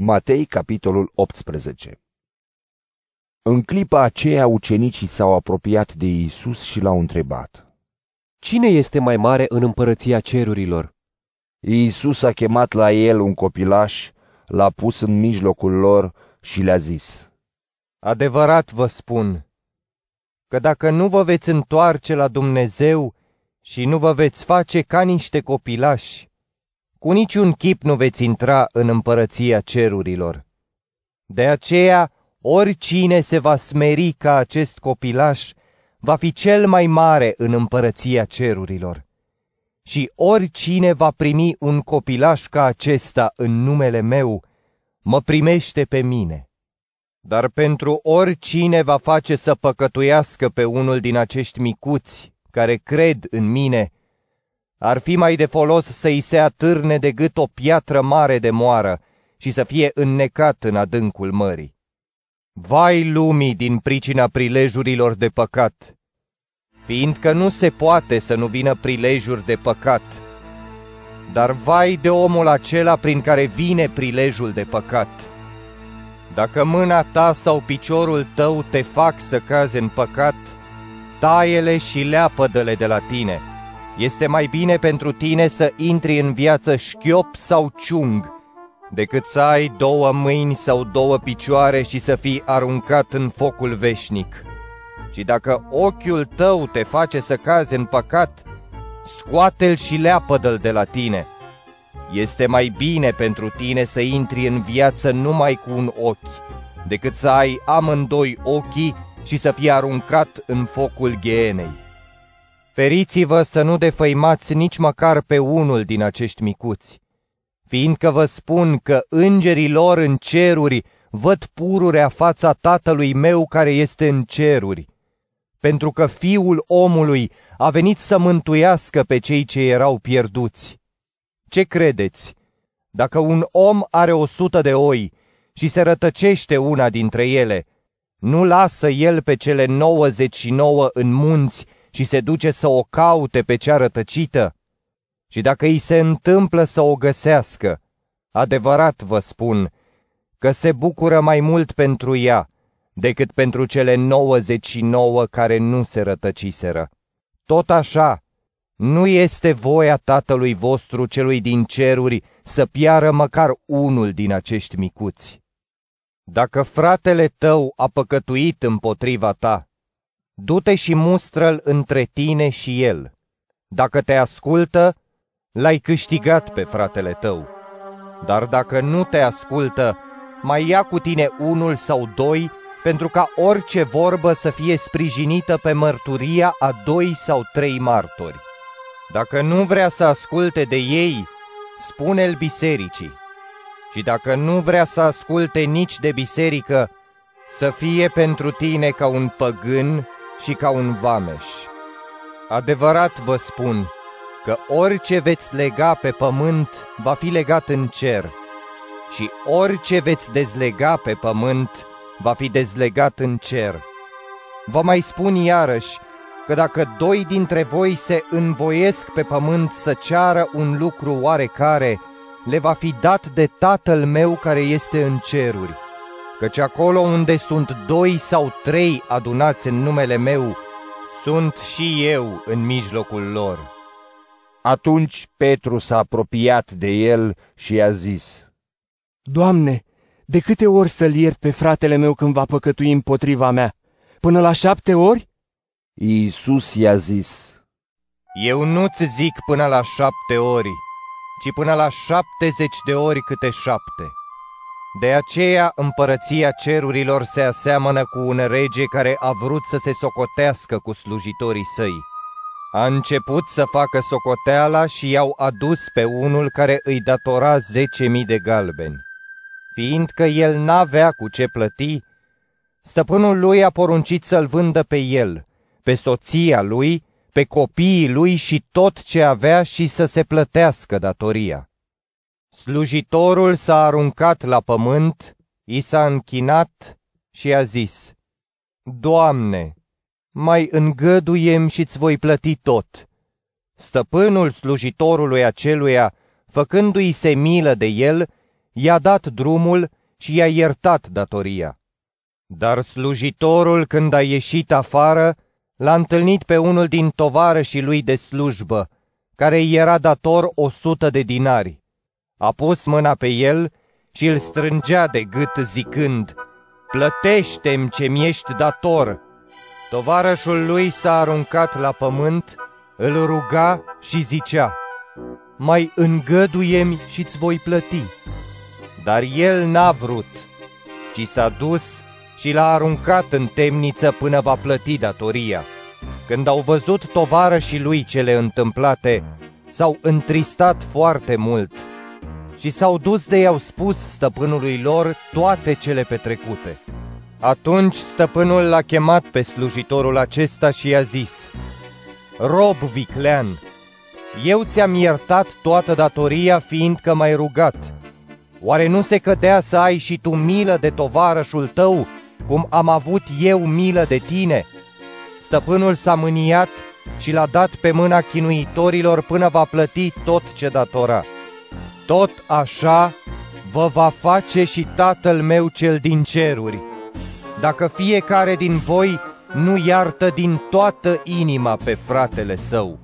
Matei, capitolul 18 În clipa aceea ucenicii s-au apropiat de Iisus și l-au întrebat. Cine este mai mare în împărăția cerurilor? Iisus a chemat la el un copilaș, l-a pus în mijlocul lor și le-a zis. Adevărat vă spun că dacă nu vă veți întoarce la Dumnezeu și nu vă veți face ca niște copilași, cu niciun chip nu veți intra în împărăția cerurilor. De aceea, oricine se va smeri ca acest copilaș, va fi cel mai mare în împărăția cerurilor. Și oricine va primi un copilaș ca acesta în numele meu, mă primește pe mine. Dar pentru oricine va face să păcătuiască pe unul din acești micuți care cred în mine, ar fi mai de folos să-i se atârne de gât o piatră mare de moară și să fie înnecat în adâncul mării. Vai lumii din pricina prilejurilor de păcat, fiindcă nu se poate să nu vină prilejuri de păcat, dar vai de omul acela prin care vine prilejul de păcat. Dacă mâna ta sau piciorul tău te fac să cazi în păcat, taie-le și leapădă-le de la tine – este mai bine pentru tine să intri în viață șchiop sau ciung, decât să ai două mâini sau două picioare și să fii aruncat în focul veșnic. Și dacă ochiul tău te face să cazi în păcat, scoate-l și leapădă-l de la tine. Este mai bine pentru tine să intri în viață numai cu un ochi, decât să ai amândoi ochii și să fii aruncat în focul ghenei. Feriți-vă să nu defăimați nici măcar pe unul din acești micuți, fiindcă vă spun că îngerii lor în ceruri văd pururea fața Tatălui meu care este în ceruri, pentru că Fiul omului a venit să mântuiască pe cei ce erau pierduți. Ce credeți? Dacă un om are o sută de oi și se rătăcește una dintre ele, nu lasă el pe cele 99 în munți și se duce să o caute pe cea rătăcită? Și dacă îi se întâmplă să o găsească, adevărat vă spun că se bucură mai mult pentru ea decât pentru cele 99 care nu se rătăciseră. Tot așa, nu este voia Tatălui vostru celui din ceruri să piară măcar unul din acești micuți. Dacă fratele tău a păcătuit împotriva ta, du-te și mustră-l între tine și el. Dacă te ascultă, l-ai câștigat pe fratele tău. Dar dacă nu te ascultă, mai ia cu tine unul sau doi, pentru ca orice vorbă să fie sprijinită pe mărturia a doi sau trei martori. Dacă nu vrea să asculte de ei, spune-l bisericii. Și dacă nu vrea să asculte nici de biserică, să fie pentru tine ca un păgân și ca un vameș. Adevărat vă spun că orice veți lega pe pământ va fi legat în cer și orice veți dezlega pe pământ va fi dezlegat în cer. Vă mai spun iarăși că dacă doi dintre voi se învoiesc pe pământ să ceară un lucru oarecare, le va fi dat de Tatăl meu care este în ceruri căci acolo unde sunt doi sau trei adunați în numele meu, sunt și eu în mijlocul lor. Atunci Petru s-a apropiat de el și i-a zis, Doamne, de câte ori să-l iert pe fratele meu când va păcătui împotriva mea? Până la șapte ori? Iisus i-a zis, Eu nu-ți zic până la șapte ori, ci până la șaptezeci de ori câte șapte. De aceea împărăția cerurilor se aseamănă cu un rege care a vrut să se socotească cu slujitorii săi. A început să facă socoteala și i-au adus pe unul care îi datora zece mii de galbeni. Fiindcă el n-avea cu ce plăti, stăpânul lui a poruncit să-l vândă pe el, pe soția lui, pe copiii lui și tot ce avea și să se plătească datoria. Slujitorul s-a aruncat la pământ, i s-a închinat și a zis, Doamne, mai îngăduiem și-ți voi plăti tot. Stăpânul slujitorului aceluia, făcându-i se milă de el, i-a dat drumul și i-a iertat datoria. Dar slujitorul, când a ieșit afară, l-a întâlnit pe unul din tovarășii lui de slujbă, care îi era dator o sută de dinari. A pus mâna pe el și îl strângea de gât zicând, Plătește-mi ce mi-ești dator. Tovarășul lui s-a aruncat la pământ, îl ruga și zicea, Mai îngăduiem și-ți voi plăti. Dar el n-a vrut, ci s-a dus și l-a aruncat în temniță până va plăti datoria. Când au văzut tovarășii lui cele întâmplate, s-au întristat foarte mult și s-au dus de i-au spus stăpânului lor toate cele petrecute. Atunci stăpânul l-a chemat pe slujitorul acesta și i-a zis, Rob viclean, eu ți-am iertat toată datoria fiindcă m-ai rugat. Oare nu se cădea să ai și tu milă de tovarășul tău, cum am avut eu milă de tine?" Stăpânul s-a mâniat și l-a dat pe mâna chinuitorilor până va plăti tot ce datora. Tot așa vă va face și Tatăl meu cel din ceruri, dacă fiecare din voi nu iartă din toată inima pe fratele său.